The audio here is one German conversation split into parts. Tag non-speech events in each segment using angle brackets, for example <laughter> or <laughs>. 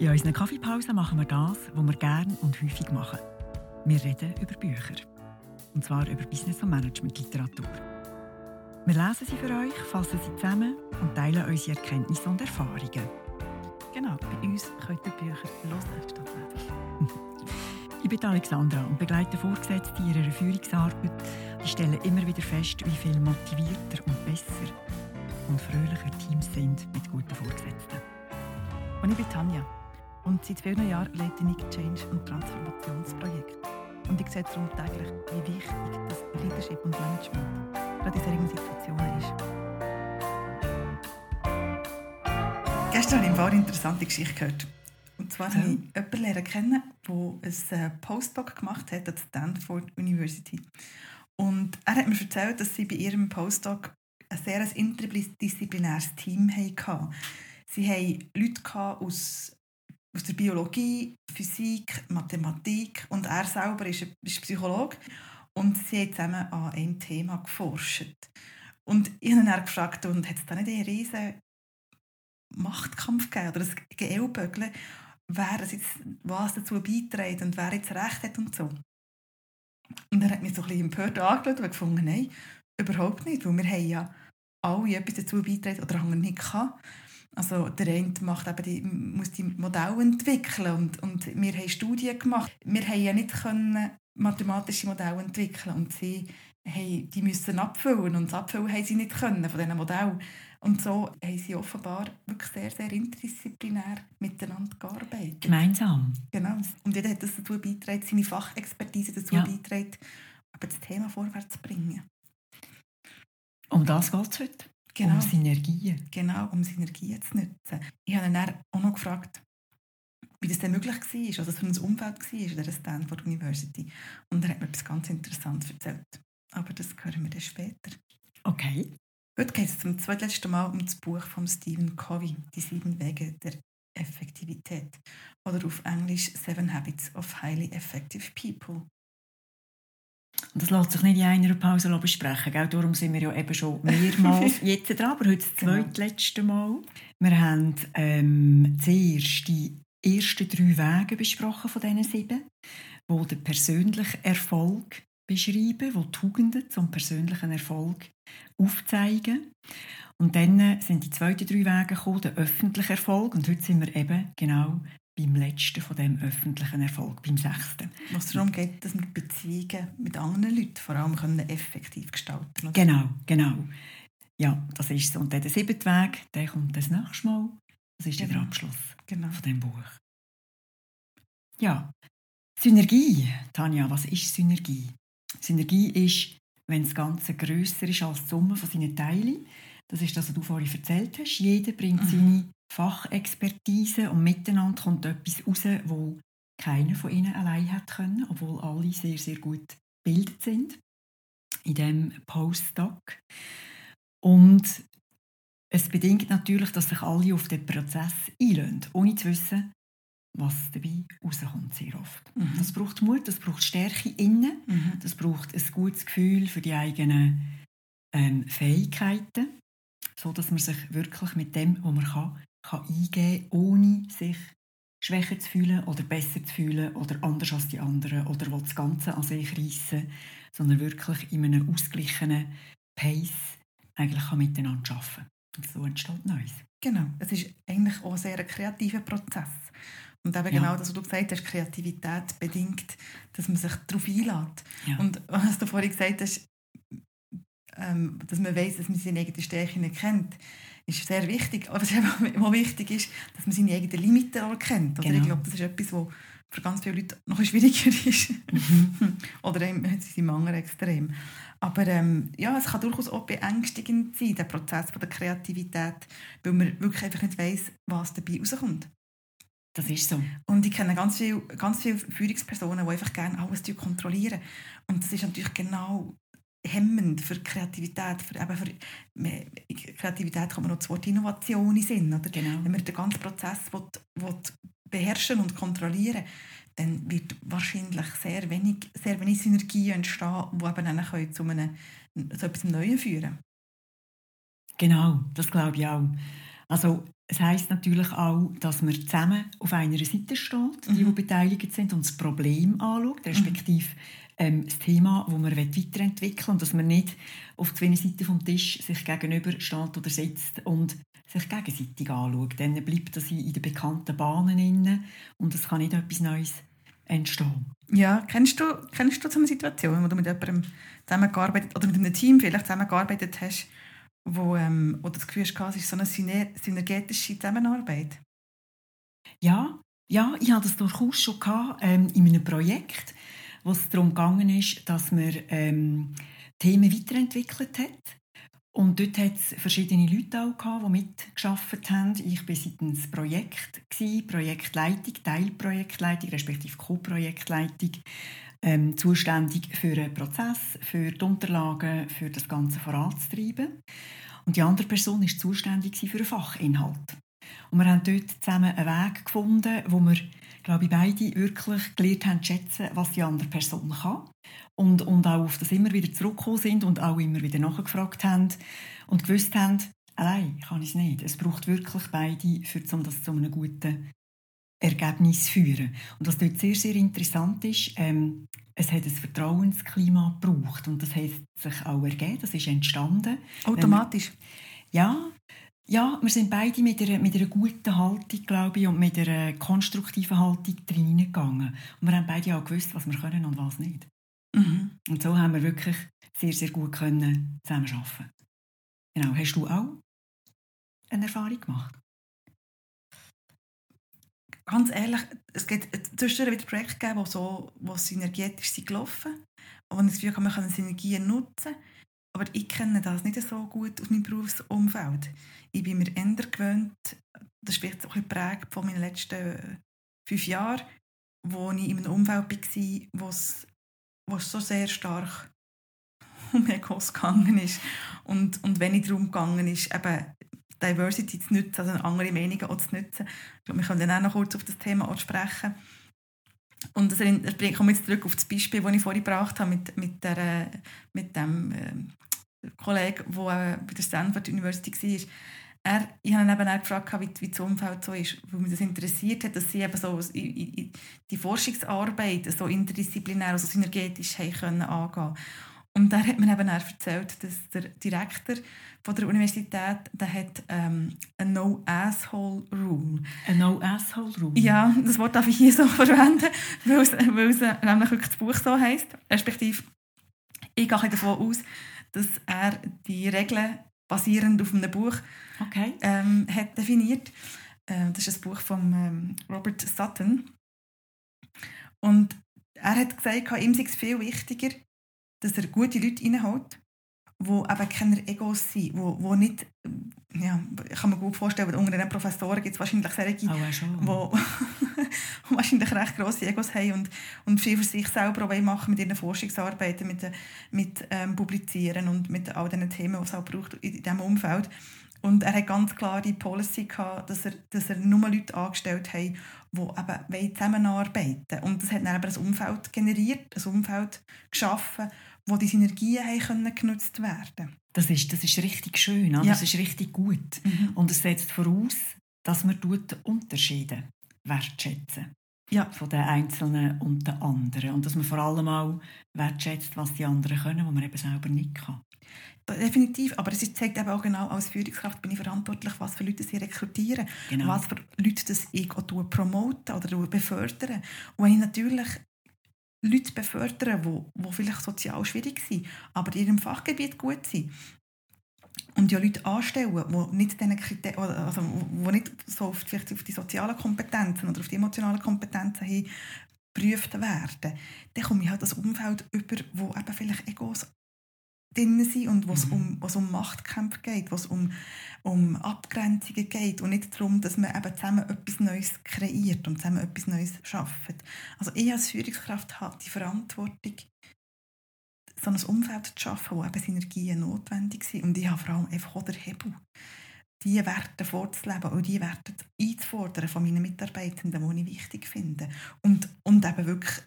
In unseren Kaffeepausen machen wir das, was wir gerne und häufig machen. Wir reden über Bücher. Und zwar über Business- und Management-Literatur. Wir lesen sie für euch, fassen sie zusammen und teilen unsere Erkenntnisse und Erfahrungen. Genau, bei uns könnt ihr Bücher hören statt lesen. <laughs> Ich bin Alexandra und begleite Vorgesetzte in ihrer Führungsarbeit. Die stellen immer wieder fest, wie viel motivierter und besser und fröhlicher Teams sind mit guten Vorgesetzten. Und ich bin Tanja. Und seit vielen Jahren leite ich Change- und Transformationsprojekte. Und ich sehe darum täglich, wie wichtig das Leadership und Management gerade in solchen Situationen ist. Gestern habe ich eine interessante Geschichte gehört. Und zwar habe ich jemanden lernen kennen, der ein äh, Postdoc gemacht hat an der Stanford University. Und er hat mir erzählt, dass sie bei ihrem Postdoc ein sehr interdisziplinäres Team hatten. Sie hatten Leute aus, aus der Biologie, Physik, Mathematik und er selber ist, ist Psychologe. Und sie haben zusammen an einem Thema geforscht. Und ich habe ihn dann gefragt, und hat es da nicht einen riesen Machtkampf gegeben oder ein Geellbögeln, wer jetzt was dazu beiträgt und wer jetzt Recht hat und so. Und er hat mich so ein bisschen empört angeschaut und gefunden, nein, überhaupt nicht, weil wir haben ja alle etwas dazu beitragen oder haben nicht gehabt. Also der eine macht eben die, muss die Modelle entwickeln und, und wir haben Studien gemacht. Wir haben ja nicht können mathematische Modelle entwickeln und sie haben, die müssen abfüllen und das Abfüllen haben sie nicht können von diesen Modellen. Und so haben sie offenbar wirklich sehr, sehr interdisziplinär miteinander gearbeitet. Gemeinsam. Genau. Und jeder hat das dazu beigetragen, seine Fachexpertise dazu ja. beigetragen, aber das Thema vorwärts zu bringen. Um das geht es heute. Genau. Um Synergien. Genau, um Synergien zu nutzen. Ich habe ihn dann auch noch gefragt, wie das denn möglich war, also was für ein Umfeld war in der Stanford University. Und er hat mir etwas ganz Interessantes erzählt. Aber das hören wir dann später. Okay. Heute geht es zum zweitletzten Mal um das Buch von Stephen Covey, Die sieben Wege der Effektivität. Oder auf Englisch Seven Habits of Highly Effective People. Und das lässt sich nicht in einer Pause besprechen. Gell? Darum sind wir ja eben schon mehrmals <laughs> jetzt dran, aber heute das genau. zweitletzte Mal. Wir haben ähm, zuerst die ersten drei Wege besprochen von diesen sieben, wo der persönliche Erfolg beschreiben, wo Tugenden zum persönlichen Erfolg aufzeigen. Und dann sind die zweiten drei Wege gekommen, der öffentliche Erfolg. Und heute sind wir eben genau beim letzten von dem öffentlichen Erfolg, beim sechsten. Was darum geht, dass wir Beziehungen mit anderen Leuten vor allem können effektiv gestalten können. Genau, genau. Ja, das ist so. Und der siebte Weg, der kommt das nächste Mal. Das ist genau. der Abschluss genau. von dem Buch. Ja, Synergie. Tanja, was ist Synergie? Synergie ist, wenn das Ganze grösser ist als die Summe von seinen Teilen. Das ist das, was du vorhin erzählt hast. Jeder bringt mhm. seine Fachexpertise und miteinander kommt etwas raus, wo keiner von ihnen allein hat können, obwohl alle sehr, sehr gut gebildet sind in dem Postdoc. Und es bedingt natürlich, dass sich alle auf den Prozess einlösen, ohne zu wissen, was dabei rauskommt sehr oft. Mhm. Das braucht Mut, das braucht Stärke innen, mhm. das braucht ein gutes Gefühl für die eigenen ähm, Fähigkeiten, so dass man sich wirklich mit dem, was man kann, kann eingehen, ohne sich schwächer zu fühlen oder besser zu fühlen oder anders als die anderen oder das Ganze an sich reissen, sondern wirklich in einem ausgeglichenen Pace eigentlich kann miteinander arbeiten. Und so entsteht Neues. Genau, es ist eigentlich auch ein sehr kreativer Prozess. Und eben ja. genau das, was du gesagt hast, Kreativität bedingt, dass man sich darauf einlädt. Ja. Und was du vorhin gesagt hast, ähm, dass man weiß, dass man seine eigenen Stärken kennt, ist sehr wichtig. Aber was auch <laughs> wichtig ist, dass man seine eigenen Limiten auch kennt. Oder genau. ich glaube, das ist etwas, was für ganz viele Leute noch schwieriger <laughs> ist. Mhm. Oder in seinem anderen Extrem. Aber ähm, ja, es kann durchaus auch beängstigend sein, der Prozess von der Kreativität, weil man wirklich einfach nicht weiß, was dabei rauskommt. Das ist so. Und ich kenne ganz viele, ganz viele Führungspersonen, die einfach gerne alles kontrollieren. Und das ist natürlich genau hemmend für Kreativität. Für, eben für Kreativität kommt man noch das Wort Innovation in Sinn. Oder? Genau. Wenn man den ganzen Prozess will, will beherrschen und kontrollieren dann wird wahrscheinlich sehr wenig, sehr wenig Synergie entstehen, die eben dann können zu, einem, zu etwas Neuem führen Genau, das glaube ich auch. Also es heißt natürlich auch, dass man zusammen auf einer Seite steht, die, mhm. die beteiligt sind, und das Problem anschaut, respektive ähm, das Thema, das man weiterentwickeln will, und dass man nicht auf zwei Seiten vom Tisch sich gegenüber steht oder sitzt und sich gegenseitig anschaut. Dann bleibt das in den bekannten Bahnen inne und es kann nicht etwas Neues entstehen. Ja, kennst du, kennst du so eine Situation, wo du mit jemandem zusammengearbeitet oder mit einem Team vielleicht zusammengearbeitet hast, wo ähm, oder das Gefühl hast, es ist so eine synergetische Zusammenarbeit? Ja, ja, ich hatte das durchaus schon gehabt, ähm, in einem Projekt, wo es darum gegangen ist, dass man ähm, Themen weiterentwickelt hat. Und dort hat es verschiedene Leute auch gehabt, die mitgearbeitet haben. Ich war seitens Projekt, Projektleitung, Teilprojektleitung, respektive Co-Projektleitung, ähm, zuständig für den Prozess, für die Unterlagen, für das Ganze voranzutreiben. Und die andere Person war zuständig für den Fachinhalt. Und wir haben dort zusammen einen Weg gefunden, wo wir glaube ich, beide wirklich gelernt haben zu schätzen, was die andere Person kann. Und, und auch auf das immer wieder zurückgekommen sind und auch immer wieder nachgefragt haben und gewusst haben, allein kann ich es nicht. Es braucht wirklich beide, für, um das zu einem guten Ergebnis zu führen. Und was dort sehr, sehr interessant ist, ähm, es hat ein Vertrauensklima gebraucht und das hat sich auch ergeben, das ist entstanden. Automatisch? ja, ja, wir sind beide mit einer, mit einer guten Haltung, glaube ich, und mit einer konstruktiven Haltung reingegangen. Und wir haben beide auch gewusst, was wir können und was nicht. Mhm. Und so haben wir wirklich sehr, sehr gut können zusammenarbeiten. Genau. Hast du auch eine Erfahrung gemacht? Ganz ehrlich, es gibt zwischendurch wieder Projekte gegeben, die so, wo synergetisch sind gelaufen, wo ich das Gefühl habe, man kann Synergien nutzen. Aber ich kenne das nicht so gut aus meinem Berufsumfeld ich bin mir eher gewöhnt, das ist auch ein geprägt von meinen letzten fünf Jahren, wo ich in einem Umfeld war, wo es, wo es so sehr stark <laughs> um Egos gegangen ist. Und, und wenn es darum gegangen ist, eben Diversity zu nutzen, also andere Meinungen auch zu nutzen. Ich glaube, wir können dann auch noch kurz auf das Thema auch sprechen. Und das, das komme jetzt zurück auf das Beispiel, das ich vorhin gebracht habe, mit, mit, der, mit dem äh, Kollegen, der äh, bei der Stanford University war. Er, ich habe ihn eben auch gefragt, wie, wie das Umfeld so ist, weil mich das interessiert hat, dass sie eben so die Forschungsarbeit so interdisziplinär, also synergetisch haben können angehen Und er hat mir eben auch erzählt, dass der Direktor von der Universität der hat ähm, eine No-Asshole-Rule. Eine No-Asshole-Rule? Ja, das Wort darf ich hier so <laughs> verwenden, weil es, weil es nämlich wirklich das Buch so heisst. Respektive, ich gehe davon aus, dass er die Regeln basierend auf einem Buch okay. ähm, hat definiert. Äh, das ist ein Buch von ähm, Robert Sutton. Und er hat gesagt, ihm sei es viel wichtiger, dass er gute Leute reinholt, die eben keine Egos sind, wo, wo nicht, ja, ich kann mir gut vorstellen, unter den Professoren gibt es wahrscheinlich solche, die oh, <laughs> wahrscheinlich recht grosse Egos haben und, und viel für sich selber auch machen mit ihren Forschungsarbeiten, mit, mit ähm, Publizieren und mit all diesen Themen, die es auch braucht in diesem Umfeld. Und er hat ganz klar die Policy gehabt, dass er, dass er nur Leute angestellt hat, die eben zusammenarbeiten Und das hat dann ein Umfeld generiert, ein Umfeld geschaffen, wo die Synergien haben können genutzt werden das ist, das ist richtig schön, ja. das ist richtig gut. Mhm. Und es setzt voraus, dass man Unterschiede wertschätzen ja. von den Einzelnen und den anderen. Und dass man vor allem auch wertschätzt, was die anderen können, was man eben selber nicht kann. Definitiv, aber es zeigt eben auch genau, als Führungskraft bin ich verantwortlich, was für Leute sie rekrutieren, genau. was für Leute das ich auch promoten oder befördern. Und wenn ich natürlich Leute befördern, die, vielleicht sozial schwierig sind, aber in ihrem Fachgebiet gut sind, und ja Leute anstellen, die nicht, also, die nicht so auf, vielleicht auf die sozialen Kompetenzen oder auf die emotionalen Kompetenzen hin geprüft werden, dann komme ich halt das Umfeld über, wo eben vielleicht Egos drin sind und wo es mhm. um, um Machtkämpfe geht, wo es um, um Abgrenzungen geht und nicht darum, dass man eben zusammen etwas Neues kreiert und zusammen etwas Neues schafft. Also ich als Führungskraft habe die Verantwortung, so ein Umfeld zu schaffen, wo eben Synergien notwendig sind und ich habe vor allem einfach auch den Hebel, diese Werte vorzuleben und diese Werte einzufordern von meinen Mitarbeitenden, die ich wichtig finde. Und, und eben wirklich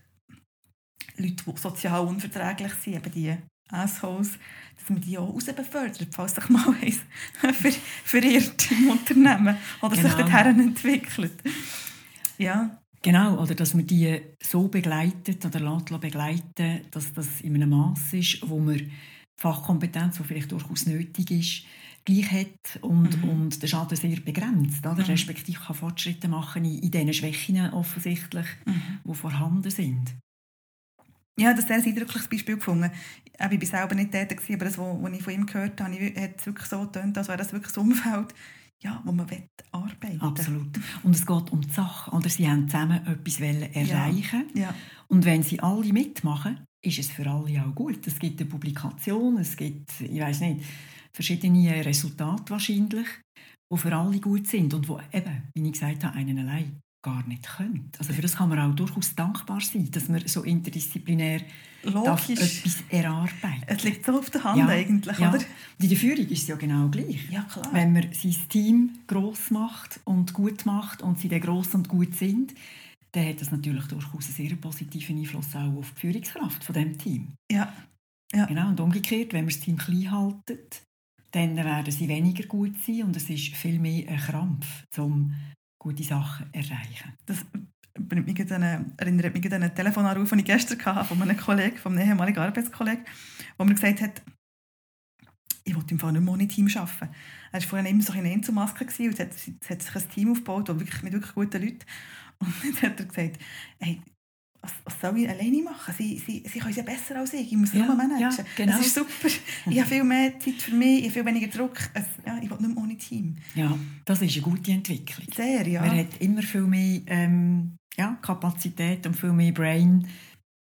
Leute, die sozial unverträglich sind, eben die Assholes, dass man die auch raus befördert, falls sich mal eins <laughs> ver verirrt im Unternehmen oder genau. sich dorthin entwickelt. Ja. Genau, oder dass man die so begleitet oder lässt begleiten, dass das in einem Maß ist, wo man Fachkompetenz, die vielleicht durchaus nötig ist, gleich hat und, mhm. und den Schaden sehr begrenzt. Oder? Mhm. Respektive kann Fortschritte machen in, in diesen Schwächen offensichtlich, mhm. die vorhanden sind. Ja, das ist ein sehr eindrückliches Beispiel gefunden. Ich war selber nicht tätig, aber das, was ich von ihm gehört habe, hat es wirklich so getönt, als wäre das wirklich das Umfeld, ja, wo man arbeiten Absolut. Und es geht um die Sache. Oder sie haben zusammen etwas erreichen ja. ja. Und wenn sie alle mitmachen, ist es für alle auch gut. Es gibt eine Publikation, es gibt, ich weiß nicht, verschiedene Resultate wahrscheinlich, die für alle gut sind und wo eben, wie ich gesagt habe, einen allein gar nicht können. Also für das kann man auch durchaus dankbar sein, dass man so interdisziplinär etwas erarbeiten Es liegt so auf der Hand ja, eigentlich, ja. oder? In der Führung ist es ja genau gleich. Ja, klar. Wenn man sein Team gross macht und gut macht und sie dann gross und gut sind, dann hat das natürlich durchaus einen sehr positiven Einfluss auch auf die Führungskraft von dem Team. Ja. ja. Genau, und umgekehrt, wenn man das Team klein haltet, dann werden sie weniger gut sein und es ist viel mehr ein Krampf, um gute Sachen erreichen. Das erinnert mich an einen Telefonanruf, den ich gestern hatte, von einem Kollegen, von einem ehemaligen Arbeitskollegen, wo mir gesagt hat, ich wollte im Fall nicht mehr ohne Team arbeiten. Er war vorhin immer so eine Einzelmaske und es hat, es hat sich ein Team aufgebaut wirklich, mit wirklich guten Leuten. Und dann hat er gesagt, hey, was, was soll ich alleine machen? Sie, sie, sie können es ja besser als ich. Ich muss ja, nur managen. Ja, genau. Das ist super. Ich habe viel mehr Zeit für mich, ich habe viel weniger Druck. Es, ja, ich will nicht mehr ohne Team. Ja, das ist eine gute Entwicklung. Sehr, ja. Man hat immer viel mehr ähm, ja, Kapazität und viel mehr Brain,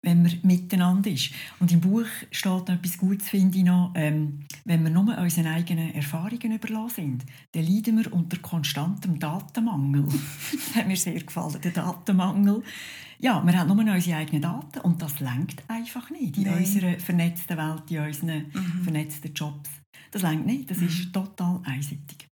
wenn man miteinander ist. Und im Buch steht noch etwas Gutes, finde ich noch, ähm, wenn wir nur unseren eigenen Erfahrungen überlassen sind, dann leiden wir unter konstantem Datenmangel. <laughs> das hat mir sehr gefallen, der Datenmangel. Ja, wir haben nur unsere eigenen Daten und das lenkt einfach nicht in Nein. unserer vernetzten Welt, in unseren mhm. vernetzten Jobs. Das lenkt nicht, das mhm. ist total einseitig.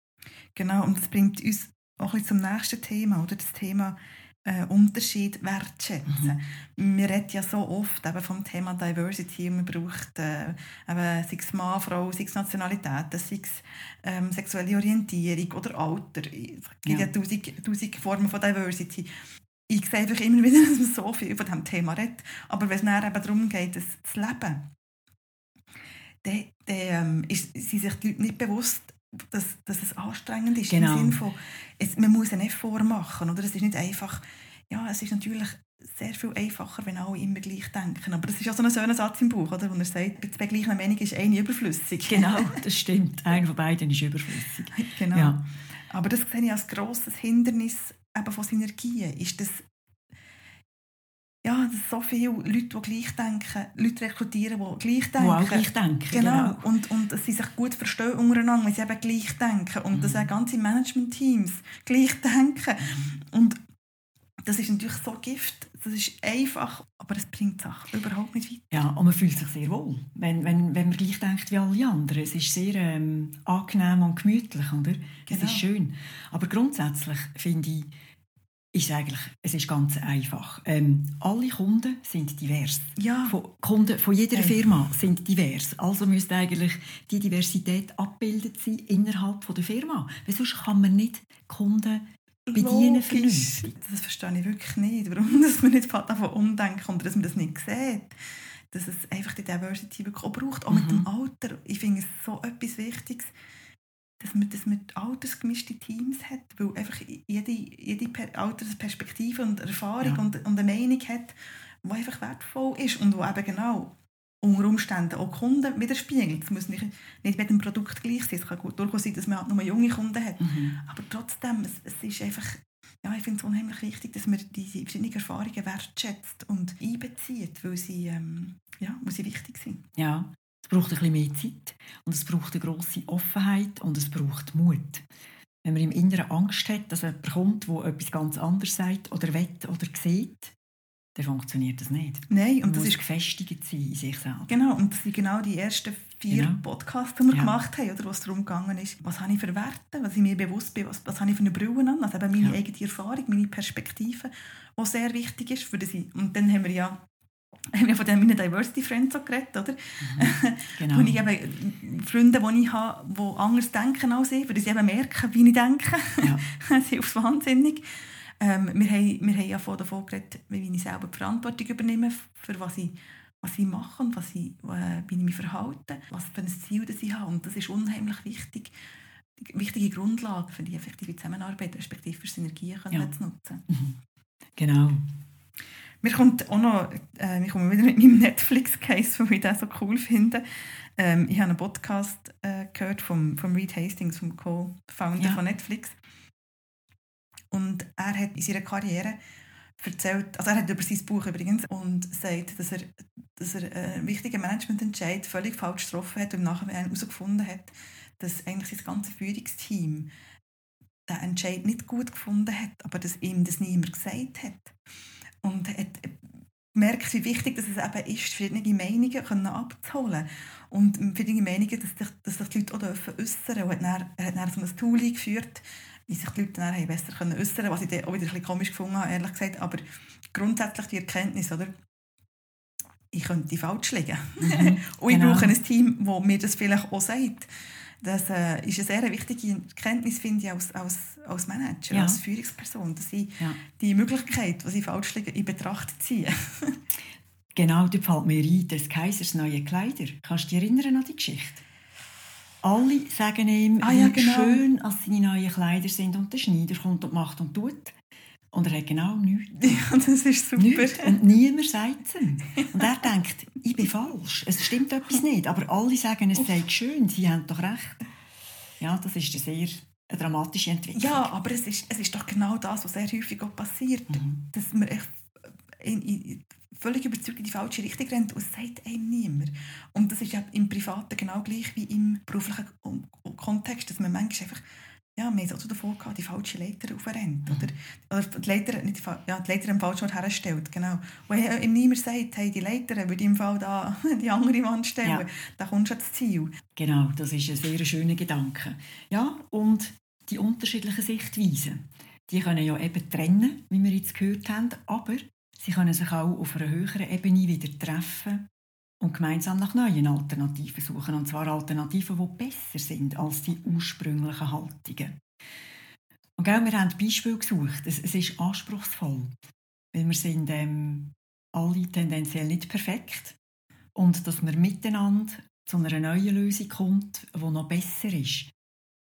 Genau, und das bringt uns auch ein zum nächsten Thema, oder das Thema äh, Unterschied wertschätzen. Mhm. Wir reden ja so oft eben vom Thema Diversity und man braucht äh, eben, sei es Mann, Frau, sei es Nationalität, sei es ähm, sexuelle Orientierung oder Alter. Es gibt ja, ja tausend, tausend Formen von Diversity ich sehe einfach immer wieder, <laughs> dass man so viel von diesem Thema redet. Aber wenn es dann eben darum geht, es zu leben, dann, dann ähm, ist, sind sich die Leute nicht bewusst, dass, dass es anstrengend ist. Genau. Im Sinne von, es, man muss einen Effort machen. Oder? Es ist nicht einfach, ja, es ist natürlich sehr viel einfacher, wenn alle immer gleich denken. Aber das ist ja so ein schöner Satz im Buch, oder? wo er sagt, bei zwei gleichen Meinungen ist eine überflüssig. Genau, <laughs> das stimmt. Einer von beiden ist überflüssig. Genau. Ja. Aber das sehe ich als grosses Hindernis eben von Synergien ist das ja, dass so viele Leute, die gleich denken, Leute rekrutieren, die gleich denken. Die auch gleich denken, genau. genau. Und, und dass sie sich gut verstehen untereinander, weil sie eben gleich denken. Und mhm. dass auch ganze Management-Teams gleich <laughs> denken. Und das ist natürlich so Gift. Das ist einfach, aber es bringt Sachen überhaupt nicht weiter. Ja, und man fühlt sich sehr wohl, wenn, wenn, wenn man gleich denkt wie alle anderen. Es ist sehr ähm, angenehm und gemütlich, oder? Genau. Es ist genau. schön. Aber grundsätzlich finde ich, ist eigentlich, es ist ganz einfach. Ähm, alle Kunden sind divers. Ja. Von, Kunden von jeder hey. Firma sind divers. Also müsste eigentlich die Diversität abgebildet sein innerhalb von der Firma. Weil sonst kann man nicht Kunden bedienen vernünftig. Das verstehe ich wirklich nicht. Warum <laughs> dass man nicht davon umdenken und dass man das nicht sieht. Dass es einfach die Diversity wirklich auch braucht. Auch mhm. mit dem Alter. Ich finde es so etwas Wichtiges dass man, dass man altersgemischte Teams hat, weil einfach jede, jede Altersperspektive und Erfahrung ja. und, und eine Meinung hat, die einfach wertvoll ist und die eben genau unter Umständen auch Kunden widerspiegelt. Es muss nicht, nicht mit dem Produkt gleich sein. Es kann gut durchaus sein, dass man halt nur junge Kunden hat. Mhm. Aber trotzdem, es, es ist einfach, ja, ich finde es unheimlich wichtig, dass man diese verschiedenen Erfahrungen wertschätzt und einbezieht, weil sie, ähm, ja, weil sie wichtig sind. Ja, braucht ein bisschen mehr Zeit und es braucht eine grosse Offenheit und es braucht Mut. Wenn man im Inneren Angst hat, dass jemand kommt, der etwas ganz anderes sagt oder will oder sieht, dann funktioniert das nicht. Nein, und das ist gefestigt sein in sich selbst. Genau, und das sind genau die ersten vier genau. Podcasts, die wir ja. gemacht haben, oder, wo es darum gegangen ist, was habe ich für Werte, was ich mir bewusst bin, was, was habe ich für eine Brille an, also eben meine ja. eigene Erfahrung, meine Perspektive, die sehr wichtig ist für sie. Und dann haben wir ja <laughs> haben wir von meinen Diversity Friends so geredet, oder? Mhm, <laughs> genau. und ich eben Freunde, die ich habe, die anders denken als ich, weil sie eben merken, wie ich denke. Ja. <laughs> das hilft wahnsinnig. Ähm, wir, haben, wir haben ja davon geredet, wie ich selber die Verantwortung übernehme, für was ich, was ich mache und was ich, äh, wie ich mich verhalte, was für ein Ziel das ich habe. Und das ist unheimlich wichtig, wichtige Grundlage für die effektive Zusammenarbeit, respektive für Synergien ja. zu nutzen. Mhm. Genau. Mir kommt auch noch, äh, ich komme wieder mit meinem Netflix-Case, den ich das so cool finde. Ähm, ich habe einen Podcast äh, gehört vom, vom Reed Hastings, vom Co-Founder ja. von Netflix. Und er hat in seiner Karriere erzählt, also er hat über sein Buch übrigens und sagt, dass er, dass er einen wichtigen Managemententscheid völlig falsch getroffen hat und nachher herausgefunden hat, dass eigentlich sein ganzes Führungsteam den Entscheid nicht gut gefunden hat, aber dass ihm das niemand gesagt hat. Und er hat gemerkt, wie wichtig dass es eben ist, verschiedene Meinungen können abzuholen und verschiedene Meinungen, dass sich, dass sich die Leute auch äußern dürfen. Und er hat dann, er hat dann so ein Tool eingeführt, wie sich die Leute dann besser können äußern können, was ich dann auch wieder ein bisschen komisch gefunden habe, ehrlich gesagt. Aber grundsätzlich die Erkenntnis, oder? ich könnte falsch liegen. Mhm, <laughs> und ich genau. brauche ein Team, das mir das vielleicht auch sagt. Das äh, ist eine sehr wichtige Erkenntnis, finde ich, als, als, als Manager, ja. als Führungsperson, dass ich ja. die Möglichkeit, was ich falsch liege, in Betracht ziehe. <laughs> genau, da fällt mir ein, des Kaisers neue Kleider. Kannst du dich erinnern an die Geschichte? Alle sagen ihm, ah, ja, genau. schön als seine neuen Kleider sind und der Schneider kommt und macht und tut. Und er hat genau nichts. <laughs> Ja, das ist super. Nichts. Und niemand sagt es ihm. Und er denkt, ich bin falsch, es stimmt etwas nicht. Aber alle sagen, es sei schön, sie haben doch recht. Ja, das ist eine sehr eine dramatische Entwicklung. Ja, aber es ist, es ist doch genau das, was sehr häufig auch passiert. Mhm. Dass man echt in, in, völlig überzeugt in die falsche Richtung rennt und es sagt einem niemand. Und das ist ja im Privaten genau gleich wie im beruflichen Kontext, dass man manchmal einfach ja, wir haben auch davor gehabt, die falsche Leiter aufrennt. Mhm. Oder, oder die Leiter, nicht die, ja, die Leiter am falschen Ort herstellt. Genau. Wo ihm niemand sagt, hey, die Leiter würde im Fall da <laughs> die andere Wand stellen, ja. dann kommst du ans Ziel. Genau, das ist ein sehr schöner Gedanke. Ja, und die unterschiedlichen Sichtweisen, die können ja eben trennen, wie wir jetzt gehört haben, aber sie können sich auch auf einer höheren Ebene wieder treffen und gemeinsam nach neuen Alternativen suchen. Und zwar Alternativen, die besser sind als die ursprünglichen Haltungen. Und gell, wir haben Beispiele gesucht. Es, es ist anspruchsvoll, weil wir sind ähm, alle tendenziell nicht perfekt und dass man miteinander zu einer neuen Lösung kommt, die noch besser ist,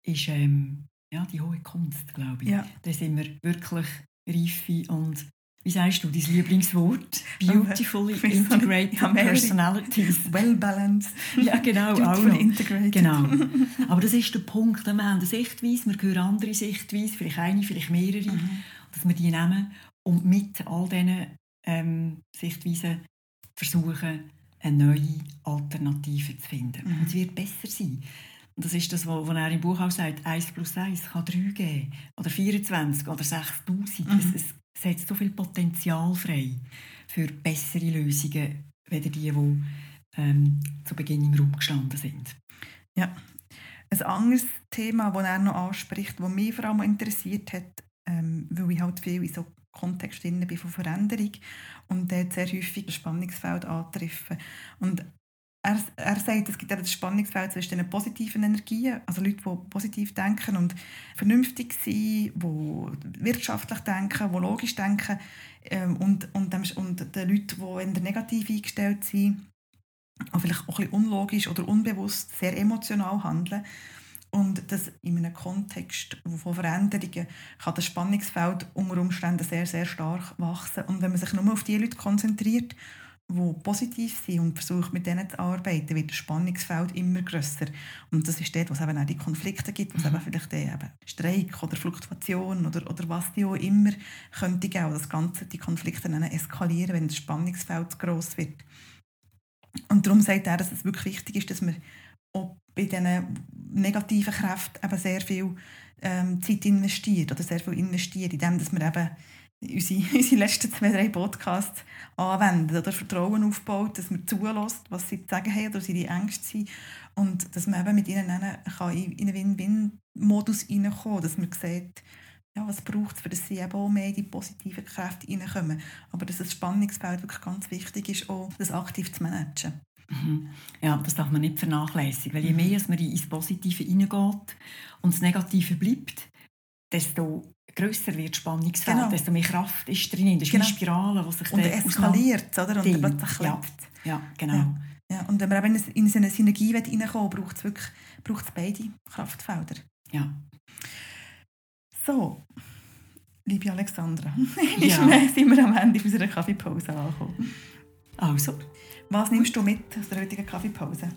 ist ähm, ja, die hohe Kunst, glaube ich. Ja. Da sind wir wirklich reife und wie sagst du, dein Lieblingswort? Beautifully <laughs> integrated personalities. Well balanced. <laughs> Ja, genau. noch. integrated. Genau. <laughs> Aber das ist der Punkt. Wir haben eine Sichtweise, wir hören andere Sichtweise, vielleicht eine, vielleicht mehrere, mhm. dass wir die nehmen und mit all diesen ähm, Sichtweisen versuchen, eine neue Alternative zu finden. Mhm. Und es wird besser sein. Und das ist das, was er im Buch auch sagt, 1 plus 1 kann 3 geben. Oder 24 oder 6000. Mhm. Es, es setzt so viel Potenzial frei für bessere Lösungen, als die, die ähm, zu Beginn im Raum gestanden sind. Ja. Ein anderes Thema, das er noch anspricht, das mich vor allem interessiert hat, ähm, weil ich halt viel in so Kontext bin von Veränderung und dort sehr häufig das Spannungsfeld antreffen. Und er, er sagt, es gibt das Spannungsfeld zwischen den positiven Energien, also Leute, die positiv denken und vernünftig sind, die wirtschaftlich denken, die logisch denken ähm, und, und, dem, und den Leuten, die negativ eingestellt sind, auch vielleicht auch ein bisschen unlogisch oder unbewusst, sehr emotional handeln. Und das in einem Kontext von Veränderungen kann das Spannungsfeld unter Umständen sehr, sehr stark wachsen. Und wenn man sich nur auf die Leute konzentriert die positiv sind und versucht, mit denen zu arbeiten, wird das Spannungsfeld immer grösser. Und das ist dort, wo es eben auch die Konflikte gibt, wo es mhm. eben vielleicht eben Streik oder Fluktuation oder, oder was die auch immer könnte geben. Das Ganze, die Konflikte dann eskalieren, wenn das Spannungsfeld zu gross wird. Und darum sagt er, dass es wirklich wichtig ist, dass wir auch bei diesen negativen Kräften eben sehr viel ähm, Zeit investiert oder sehr viel investiert, indem dass wir eben unsere, <laughs> unsere letzten zwei, drei Podcasts anwenden oder Vertrauen aufbaut, dass man zulässt, was sie zu sagen haben oder ihre Ängste sind und dass man eben mit ihnen kann in einen Win-Win-Modus hineinkommen kann, dass man sieht, ja, was braucht es, dass sie eben auch mehr in die positiven Kräfte reinkommen. Aber dass das Spannungsfeld wirklich ganz wichtig ist, auch das aktiv zu managen. Mhm. Ja, das darf man nicht vernachlässigen, weil je mhm. mehr man ins Positive hineingeht und das Negative bleibt, desto grösser wird Spannungsfeld, genau. desto mehr Kraft ist drin. Das ist genau. eine Spirale, die sich Und eskaliert, oder? Und dann plötzlich ja. ja, genau. Ja. Ja. Und wenn man eben in so eine Synergie reinkommen will, braucht es wirklich braucht beide Kraftfelder. Ja. So, liebe Alexandra, <laughs> ja. sind wir am Ende unserer Kaffeepause angekommen. Also, was nimmst du mit aus der heutigen Kaffeepause?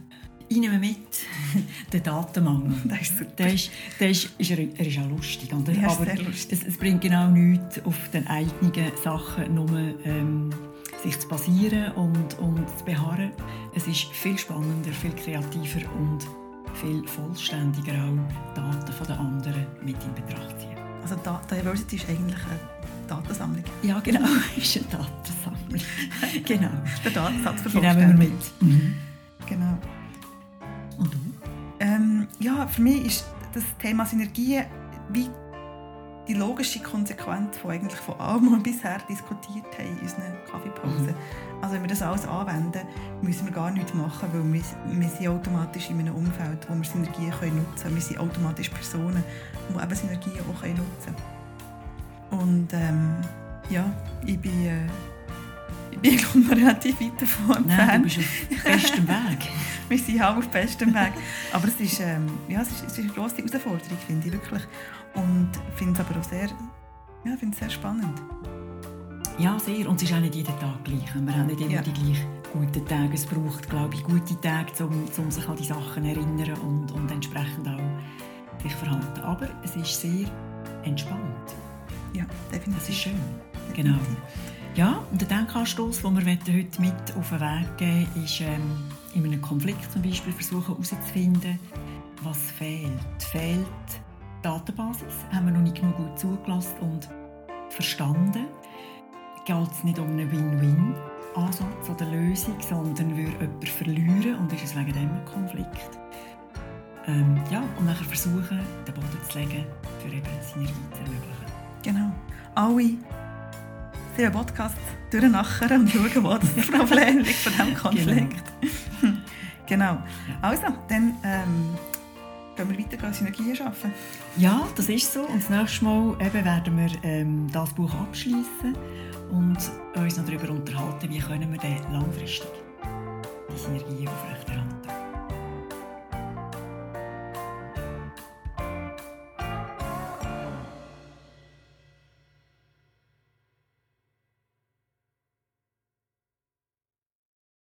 Ich nehme mit <laughs> den Datenmangel. <laughs> Das ist super. Der ist, der ist, ist, er, er ist auch lustig. Oder? Ja, Aber lustig. Es, es, bringt genau nichts, auf den eigenen Sachen nur ähm, sich zu basieren und, und zu beharren. Es ist viel spannender, viel kreativer und viel vollständiger auch Daten von den anderen mit in Betracht ziehen. Also Diversity ist eigentlich eine Datensammlung? Ja, genau, <laughs> ist eine Datensammlung. genau. Der Datensatz für Die nehmen wir mit. Mhm. Genau. Und du? Ähm, ja, für mich ist das Thema Synergien wie die logische Konsequenz von, eigentlich von allem, was wir bisher diskutiert haben in unseren Kaffeepausen. Mhm. Also wenn wir das alles anwenden, müssen wir gar nichts machen, weil wir, wir sind automatisch in einem Umfeld, wo wir Synergien können nutzen können. Wir sind automatisch Personen, die eben Synergien auch können nutzen können. Und ähm, ja, ich bin... Äh, ich bin relativ weit davon entfernt. Nein, du bist auf bestem Weg. <laughs> wir sind auch auf bestem Weg. <laughs> Aber es ist, ähm, ja, es ist, es ist eine grosse Herausforderung, finde ich wirklich. Und finde es aber auch sehr, ja, finde es sehr spannend. Ja, sehr. Und es ist auch nicht jeden Tag gleich. Wir haben nicht immer ja. die gleichen guten Tage. Es braucht, glaube ich, gute Tage, um, um sich an die Sachen zu erinnern und, und entsprechend auch sich verhalten. Aber es ist sehr entspannt. Ja, definitiv. Das ist schön. Genau. Ja, und der Denkanstoß, den wir heute mit auf den Weg geben ist ähm, in einem Konflikt zum Beispiel versuchen herauszufinden, was fehlt. Fehlt Datenbasis, haben wir noch nicht genug gut zugelassen und verstanden. Geht es nicht um einen Win-Win-Ansatz oder Lösung, sondern würde jemand verlieren und ist es wegen dem Konflikt. Ähm, ja, und nachher versuchen, den Boden zu legen, für eben Synergie zu ermöglichen. Genau. Alle sieben Podcasts durchnachen und schauen, wo das <laughs> Problem liegt von diesem Konflikt. Genau. <laughs> genau. Also, dann ähm, gehen wir weiter Synergien schaffen. Ja, das ist so. Und das nächste Mal eben werden wir ähm, das Buch abschließen und uns noch darüber unterhalten, wie können wir dann langfristig die Synergien aufrechterhalten.